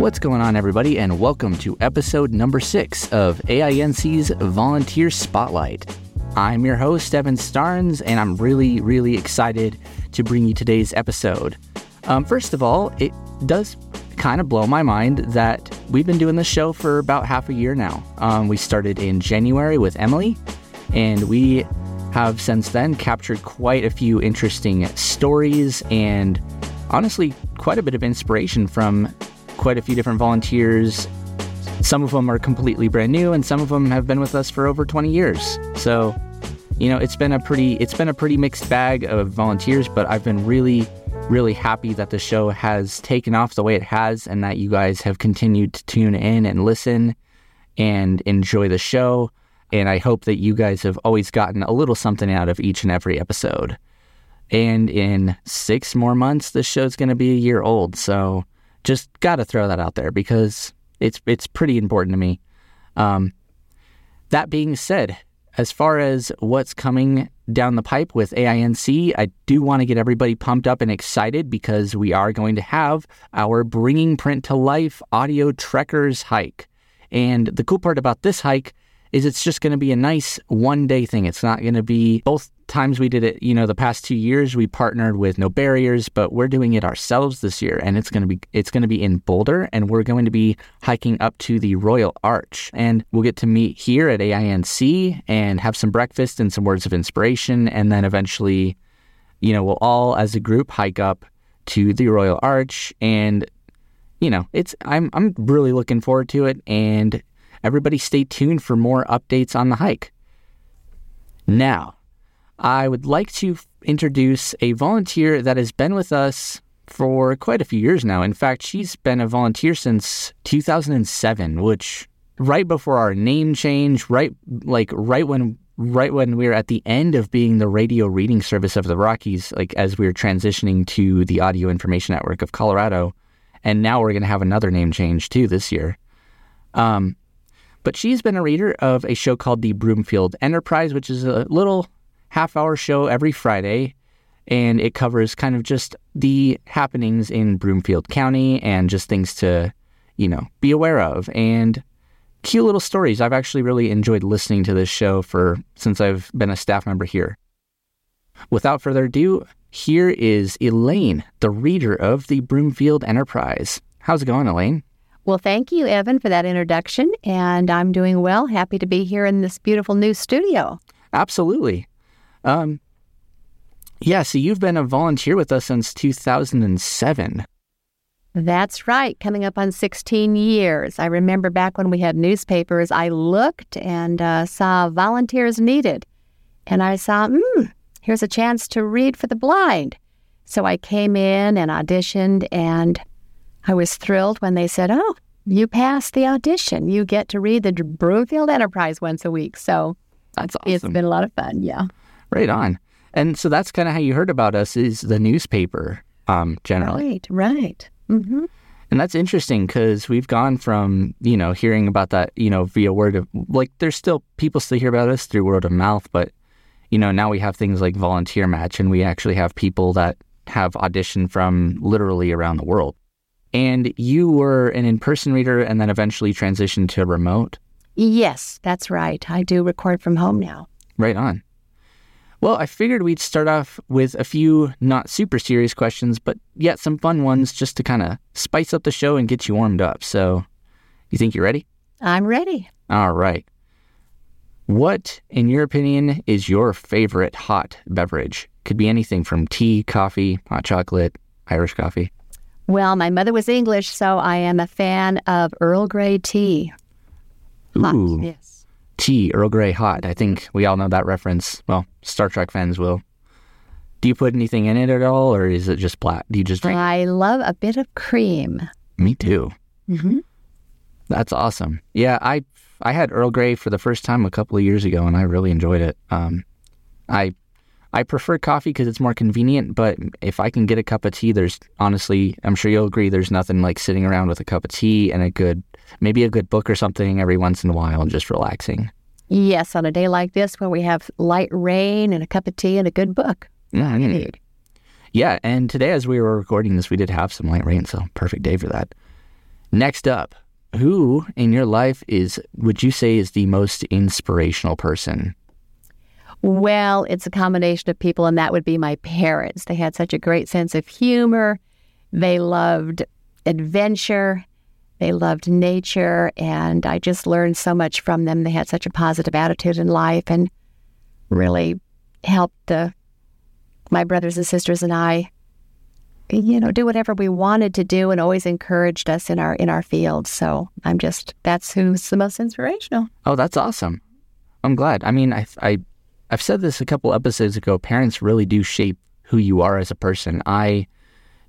What's going on, everybody, and welcome to episode number six of AINC's Volunteer Spotlight. I'm your host, Evan Starnes, and I'm really, really excited to bring you today's episode. Um, first of all, it does kind of blow my mind that we've been doing this show for about half a year now. Um, we started in January with Emily, and we have since then captured quite a few interesting stories and honestly quite a bit of inspiration from quite a few different volunteers. Some of them are completely brand new, and some of them have been with us for over 20 years. So, you know, it's been a pretty it's been a pretty mixed bag of volunteers, but I've been really really happy that the show has taken off the way it has and that you guys have continued to tune in and listen and enjoy the show. And I hope that you guys have always gotten a little something out of each and every episode. And in six more months, this show's going to be a year old. So just got to throw that out there because it's it's pretty important to me. Um, that being said, as far as what's coming down the pipe with AINC, I do want to get everybody pumped up and excited because we are going to have our Bringing Print to Life audio trekkers hike. And the cool part about this hike is it's just going to be a nice one day thing. It's not going to be both times we did it, you know, the past 2 years we partnered with No Barriers, but we're doing it ourselves this year and it's going to be it's going to be in Boulder and we're going to be hiking up to the Royal Arch and we'll get to meet here at AINC and have some breakfast and some words of inspiration and then eventually you know, we'll all as a group hike up to the Royal Arch and you know, it's I'm I'm really looking forward to it and Everybody stay tuned for more updates on the hike. Now, I would like to introduce a volunteer that has been with us for quite a few years now. In fact, she's been a volunteer since 2007, which right before our name change, right like right when right when we were at the end of being the radio reading service of the Rockies, like as we were transitioning to the Audio Information Network of Colorado, and now we're going to have another name change too this year. Um, but she's been a reader of a show called the Broomfield Enterprise, which is a little half hour show every Friday. And it covers kind of just the happenings in Broomfield County and just things to, you know, be aware of and cute little stories. I've actually really enjoyed listening to this show for since I've been a staff member here. Without further ado, here is Elaine, the reader of the Broomfield Enterprise. How's it going, Elaine? Well, thank you, Evan, for that introduction. And I'm doing well. Happy to be here in this beautiful new studio. Absolutely. Um, yeah, so you've been a volunteer with us since 2007. That's right, coming up on 16 years. I remember back when we had newspapers, I looked and uh, saw volunteers needed. And I saw, hmm, here's a chance to read for the blind. So I came in and auditioned, and I was thrilled when they said, Oh, you passed the audition. You get to read the Broomfield Enterprise once a week. So that's awesome. It's been a lot of fun. Yeah. Right on. And so that's kind of how you heard about us is the newspaper, um, generally. Right, right. Mm-hmm. And that's interesting because we've gone from, you know, hearing about that, you know, via word of, like, there's still, people still hear about us through word of mouth, but, you know, now we have things like Volunteer Match and we actually have people that have auditioned from literally around the world. And you were an in person reader and then eventually transitioned to remote? Yes, that's right. I do record from home now. Right on. Well, I figured we'd start off with a few not super serious questions, but yet some fun ones just to kind of spice up the show and get you warmed up. So, you think you're ready? I'm ready. All right. What, in your opinion, is your favorite hot beverage? Could be anything from tea, coffee, hot chocolate, Irish coffee. Well, my mother was English, so I am a fan of Earl Grey tea. Hot, Ooh. yes. Tea, Earl Grey hot. I think we all know that reference. Well, Star Trek fans will. Do you put anything in it at all, or is it just black? Do you just drink? I love a bit of cream. Me too. Mm-hmm. That's awesome. Yeah, I I had Earl Grey for the first time a couple of years ago, and I really enjoyed it. Um, I I prefer coffee because it's more convenient, but if I can get a cup of tea, there's honestly, I'm sure you'll agree, there's nothing like sitting around with a cup of tea and a good, maybe a good book or something every once in a while and just relaxing. Yes, on a day like this where we have light rain and a cup of tea and a good book. Yeah, indeed. Yeah, and today as we were recording this, we did have some light rain, so perfect day for that. Next up, who in your life is, would you say, is the most inspirational person? Well, it's a combination of people, and that would be my parents. They had such a great sense of humor. They loved adventure. They loved nature. And I just learned so much from them. They had such a positive attitude in life and really helped the, my brothers and sisters and I, you know, do whatever we wanted to do and always encouraged us in our in our field. So I'm just that's who's the most inspirational. Oh, that's awesome. I'm glad. I mean, I, I I've said this a couple episodes ago. Parents really do shape who you are as a person. I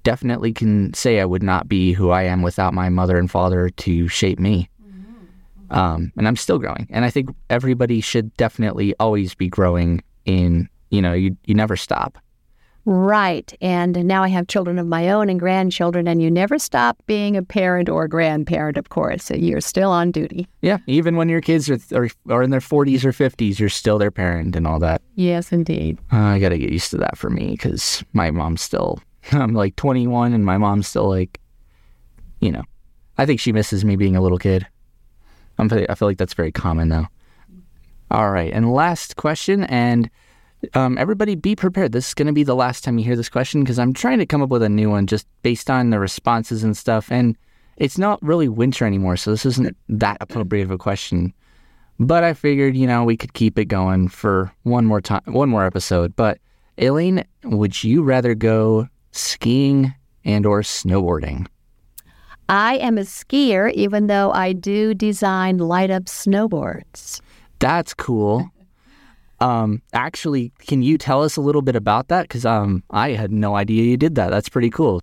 definitely can say I would not be who I am without my mother and father to shape me. Um, and I'm still growing. And I think everybody should definitely always be growing in, you know, you, you never stop. Right. And now I have children of my own and grandchildren, and you never stop being a parent or a grandparent, of course. You're still on duty. Yeah. Even when your kids are, are, are in their 40s or 50s, you're still their parent and all that. Yes, indeed. Uh, I got to get used to that for me because my mom's still, I'm like 21 and my mom's still like, you know, I think she misses me being a little kid. I'm, I feel like that's very common though. All right. And last question. And um, everybody be prepared. This is going to be the last time you hear this question because I'm trying to come up with a new one just based on the responses and stuff. And it's not really winter anymore, so this isn't that appropriate of a question. But I figured, you know, we could keep it going for one more time, one more episode. But Elaine, would you rather go skiing and or snowboarding? I am a skier, even though I do design light up snowboards. That's cool. Um, actually, can you tell us a little bit about that? Because um, I had no idea you did that. That's pretty cool.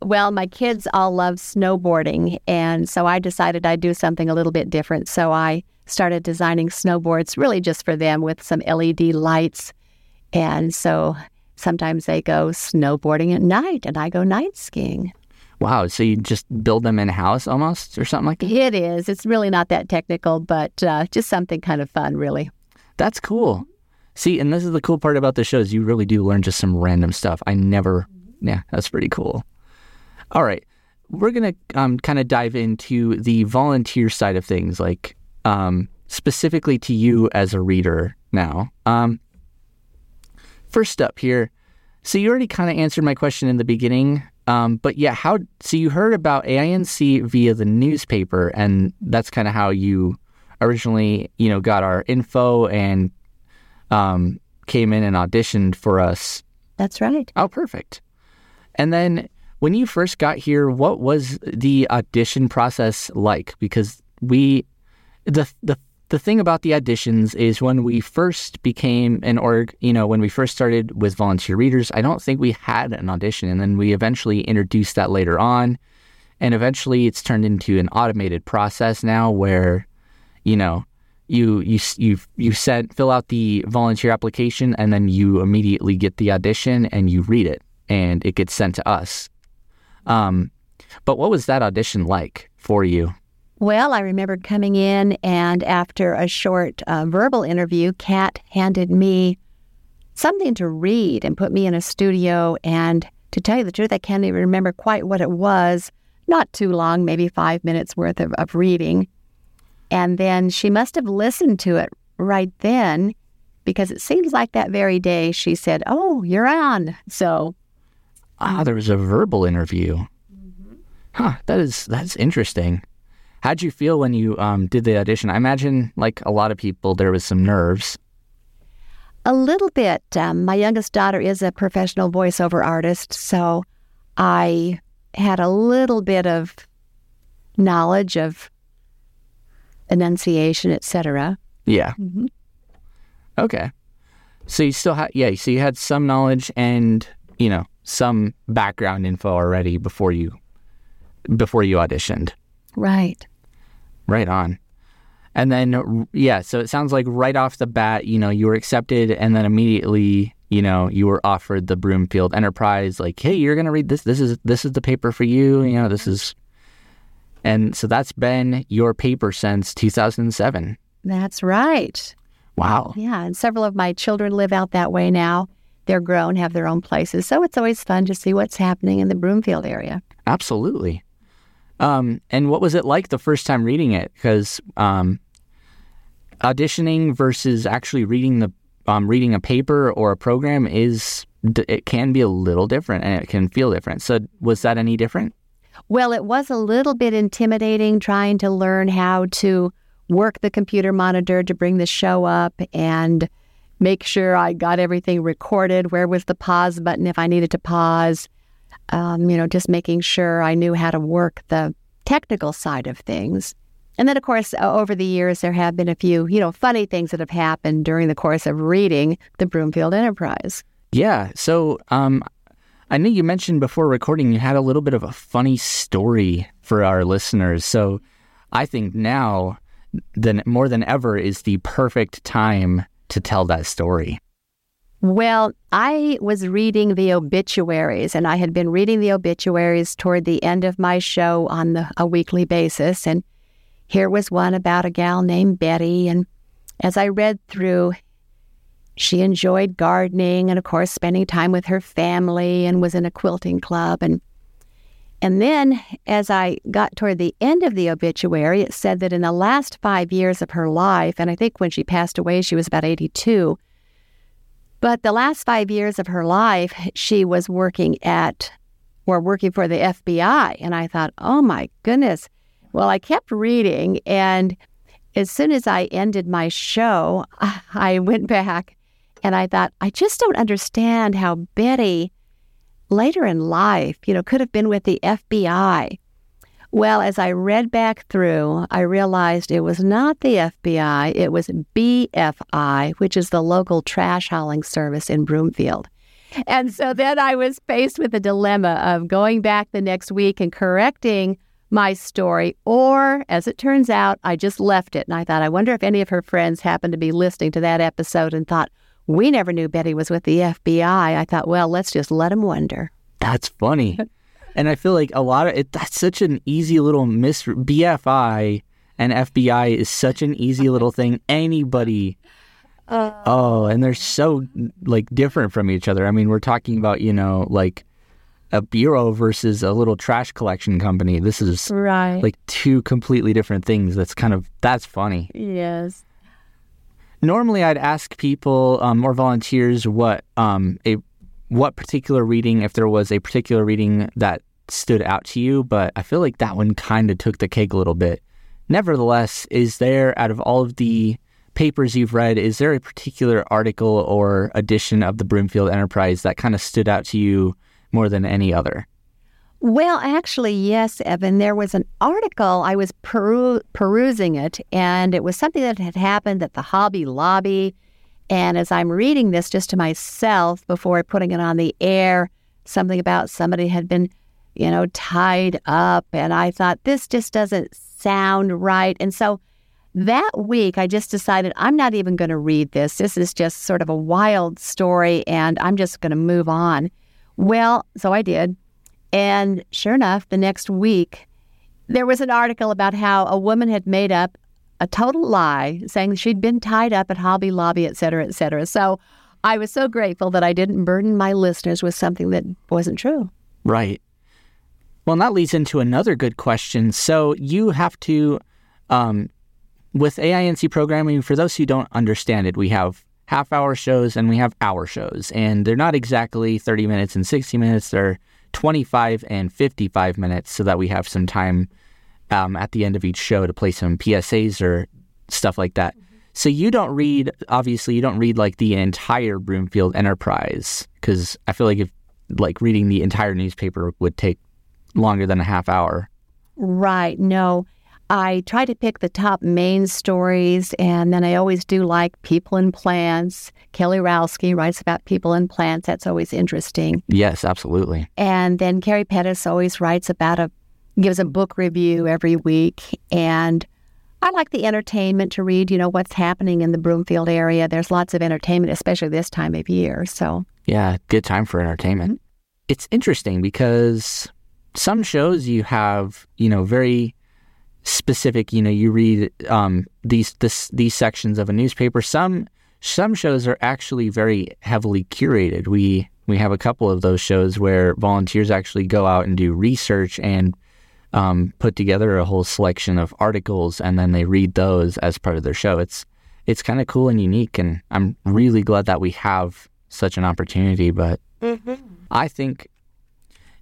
Well, my kids all love snowboarding, and so I decided I'd do something a little bit different. So I started designing snowboards really just for them with some LED lights. And so sometimes they go snowboarding at night, and I go night skiing. Wow. So you just build them in house almost or something like that? It is. It's really not that technical, but uh, just something kind of fun, really. That's cool. See, and this is the cool part about the show is you really do learn just some random stuff. I never, yeah, that's pretty cool. All right, we're gonna um, kind of dive into the volunteer side of things, like um, specifically to you as a reader now. Um, first up here, so you already kind of answered my question in the beginning, um, but yeah, how? So you heard about AINC via the newspaper, and that's kind of how you originally, you know, got our info and um, came in and auditioned for us. That's right. Oh, perfect. And then when you first got here, what was the audition process like? Because we, the the the thing about the auditions is when we first became an org, you know, when we first started with volunteer readers, I don't think we had an audition, and then we eventually introduced that later on, and eventually it's turned into an automated process now where, you know, you you you you send fill out the volunteer application and then you immediately get the audition and you read it and it gets sent to us. Um, but what was that audition like for you? Well, I remember coming in, and after a short uh, verbal interview, Kat handed me something to read and put me in a studio. And to tell you the truth, I can't even remember quite what it was. Not too long, maybe five minutes worth of, of reading. And then she must have listened to it right then because it seems like that very day she said, Oh, you're on. So. Ah, there was a verbal interview. Mm-hmm. Huh, that is that's interesting. How'd you feel when you um, did the audition? I imagine, like a lot of people, there was some nerves. A little bit. Um, my youngest daughter is a professional voiceover artist, so I had a little bit of knowledge of enunciation, etc. Yeah. Mm-hmm. Okay. So you still had, yeah, so you had some knowledge and, you know, some background info already before you, before you auditioned. Right. Right on. And then, yeah, so it sounds like right off the bat, you know, you were accepted and then immediately, you know, you were offered the Broomfield Enterprise, like, hey, you're going to read this. This is, this is the paper for you. You know, this is and so that's been your paper since 2007. That's right. Wow. Yeah. And several of my children live out that way now. They're grown, have their own places. So it's always fun to see what's happening in the Broomfield area. Absolutely. Um, and what was it like the first time reading it? Because um, auditioning versus actually reading the um, reading a paper or a program is it can be a little different and it can feel different. So was that any different? Well, it was a little bit intimidating trying to learn how to work the computer monitor to bring the show up and make sure I got everything recorded. Where was the pause button if I needed to pause? Um, you know, just making sure I knew how to work the technical side of things. And then, of course, over the years, there have been a few, you know, funny things that have happened during the course of reading the Broomfield Enterprise. Yeah. So, um, I know you mentioned before recording you had a little bit of a funny story for our listeners. So, I think now, than more than ever, is the perfect time to tell that story. Well, I was reading the obituaries, and I had been reading the obituaries toward the end of my show on the, a weekly basis. And here was one about a gal named Betty. And as I read through, she enjoyed gardening and, of course, spending time with her family and was in a quilting club. And and then, as I got toward the end of the obituary, it said that in the last five years of her life, and I think when she passed away, she was about 82, but the last five years of her life, she was working at or working for the FBI. And I thought, oh my goodness. Well, I kept reading. And as soon as I ended my show, I went back and I thought, I just don't understand how Betty later in life, you know, could have been with the FBI well, as I read back through, I realized it was not the FBI, it was BFI, which is the local trash hauling service in Broomfield. And so then I was faced with the dilemma of going back the next week and correcting my story, or as it turns out, I just left it. And I thought, I wonder if any of her friends happened to be listening to that episode and thought, we never knew Betty was with the FBI. I thought, well, let's just let him wonder. That's funny. And I feel like a lot of it, that's such an easy little mis BFI and FBI is such an easy little thing. Anybody. Uh, oh, and they're so like different from each other. I mean, we're talking about, you know, like a bureau versus a little trash collection company. This is right. like two completely different things. That's kind of that's funny. Yes. Normally, I'd ask people um, or volunteers what um, a what particular reading, if there was a particular reading that stood out to you, but I feel like that one kind of took the cake a little bit. Nevertheless, is there, out of all of the papers you've read, is there a particular article or edition of the Broomfield Enterprise that kind of stood out to you more than any other? Well, actually, yes, Evan. There was an article, I was peru- perusing it, and it was something that had happened at the Hobby Lobby and as I'm reading this just to myself before putting it on the air, something about somebody had been, you know, tied up. And I thought, this just doesn't sound right. And so that week, I just decided I'm not even going to read this. This is just sort of a wild story, and I'm just going to move on. Well, so I did. And sure enough, the next week, there was an article about how a woman had made up a total lie, saying she'd been tied up at Hobby Lobby, et cetera, et cetera. So I was so grateful that I didn't burden my listeners with something that wasn't true. Right. Well, that leads into another good question. So you have to, um, with AINC programming, for those who don't understand it, we have half hour shows and we have hour shows. And they're not exactly 30 minutes and 60 minutes, they're 25 and 55 minutes so that we have some time um, at the end of each show to play some PSAs or stuff like that. Mm-hmm. So you don't read, obviously, you don't read like the entire Broomfield Enterprise because I feel like if like reading the entire newspaper would take longer than a half hour. Right. No. I try to pick the top main stories, and then I always do like people and plants. Kelly Rowski writes about people and plants. That's always interesting. Yes, absolutely. And then Carrie Pettis always writes about a gives a book review every week. And I like the entertainment to read, you know, what's happening in the Broomfield area. There's lots of entertainment, especially this time of year. So, yeah, good time for entertainment. Mm-hmm. It's interesting because some shows you have, you know, very specific, you know, you read um, these this, these sections of a newspaper. Some some shows are actually very heavily curated. We we have a couple of those shows where volunteers actually go out and do research and um, put together a whole selection of articles and then they read those as part of their show. It's it's kind of cool and unique, and I'm really glad that we have such an opportunity. But mm-hmm. I think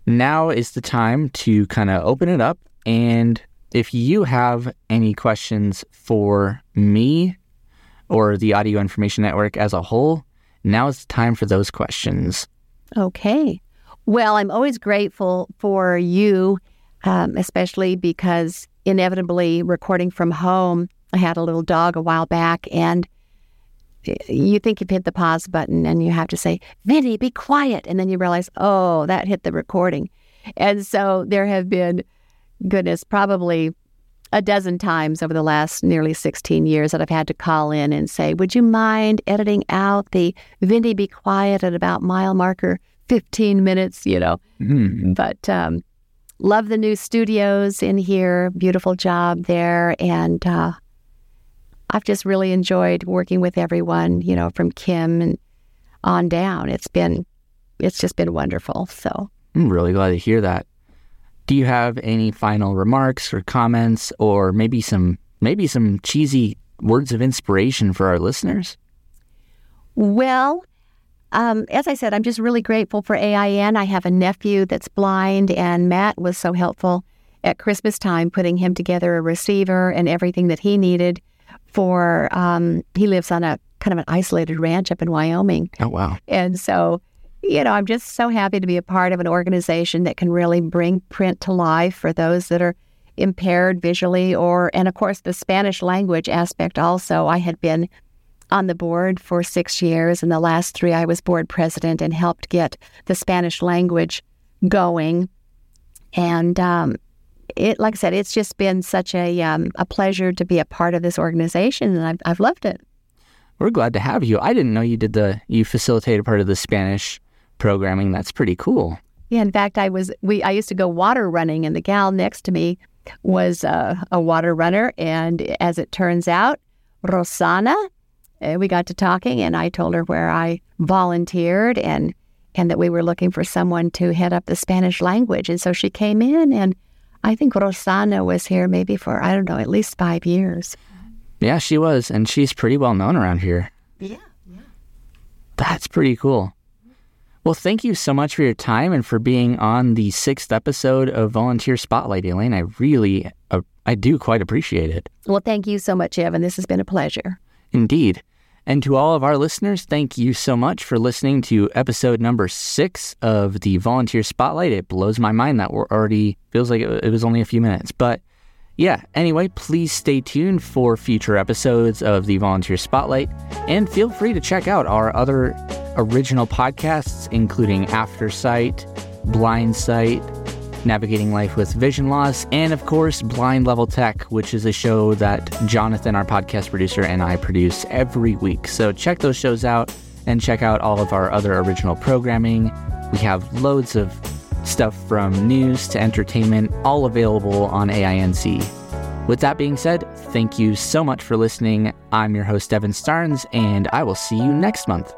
now is the time to kind of open it up. And if you have any questions for me or the Audio Information Network as a whole, now is the time for those questions. Okay. Well, I'm always grateful for you, um, especially because inevitably recording from home, I had a little dog a while back, and you think you've hit the pause button and you have to say, Vinny, be quiet. And then you realize, oh, that hit the recording. And so there have been, goodness, probably a dozen times over the last nearly 16 years that I've had to call in and say, Would you mind editing out the Vinny be quiet at about mile marker 15 minutes, you know? Mm-hmm. But um, love the new studios in here. Beautiful job there. And uh, I've just really enjoyed working with everyone, you know, from Kim and on down. It's been, it's just been wonderful. So I'm really glad to hear that. Do you have any final remarks or comments or maybe some maybe some cheesy words of inspiration for our listeners? Well, um, as I said, I'm just really grateful for AIN. I have a nephew that's blind, and Matt was so helpful at Christmas time putting him together a receiver and everything that he needed for. Um, he lives on a kind of an isolated ranch up in Wyoming. Oh, wow. And so you know, I'm just so happy to be a part of an organization that can really bring print to life for those that are impaired visually or and of course the Spanish language aspect also. I had been on the board for 6 years and the last 3 I was board president and helped get the Spanish language going. And um, it, like I said, it's just been such a um, a pleasure to be a part of this organization, and I've, I've loved it. We're glad to have you. I didn't know you did the you facilitated part of the Spanish programming. That's pretty cool. Yeah, in fact, I was we I used to go water running, and the gal next to me was uh, a water runner, and as it turns out, Rosana. Uh, we got to talking, and I told her where I volunteered and and that we were looking for someone to head up the Spanish language, and so she came in, and I think Rosana was here maybe for I don't know at least five years. Yeah, she was, and she's pretty well known around here. Yeah, yeah. That's pretty cool. Well, thank you so much for your time and for being on the sixth episode of Volunteer Spotlight, Elaine. I really, uh, I do quite appreciate it. Well, thank you so much, Evan. This has been a pleasure. Indeed. And to all of our listeners, thank you so much for listening to episode number six of the Volunteer Spotlight. It blows my mind that we're already, feels like it was only a few minutes. But yeah, anyway, please stay tuned for future episodes of the Volunteer Spotlight and feel free to check out our other original podcasts, including Aftersight, Blindsight, Navigating Life with Vision Loss, and of course, Blind Level Tech, which is a show that Jonathan, our podcast producer, and I produce every week. So check those shows out and check out all of our other original programming. We have loads of stuff from news to entertainment, all available on AINC. With that being said, thank you so much for listening. I'm your host, Evan Starnes, and I will see you next month.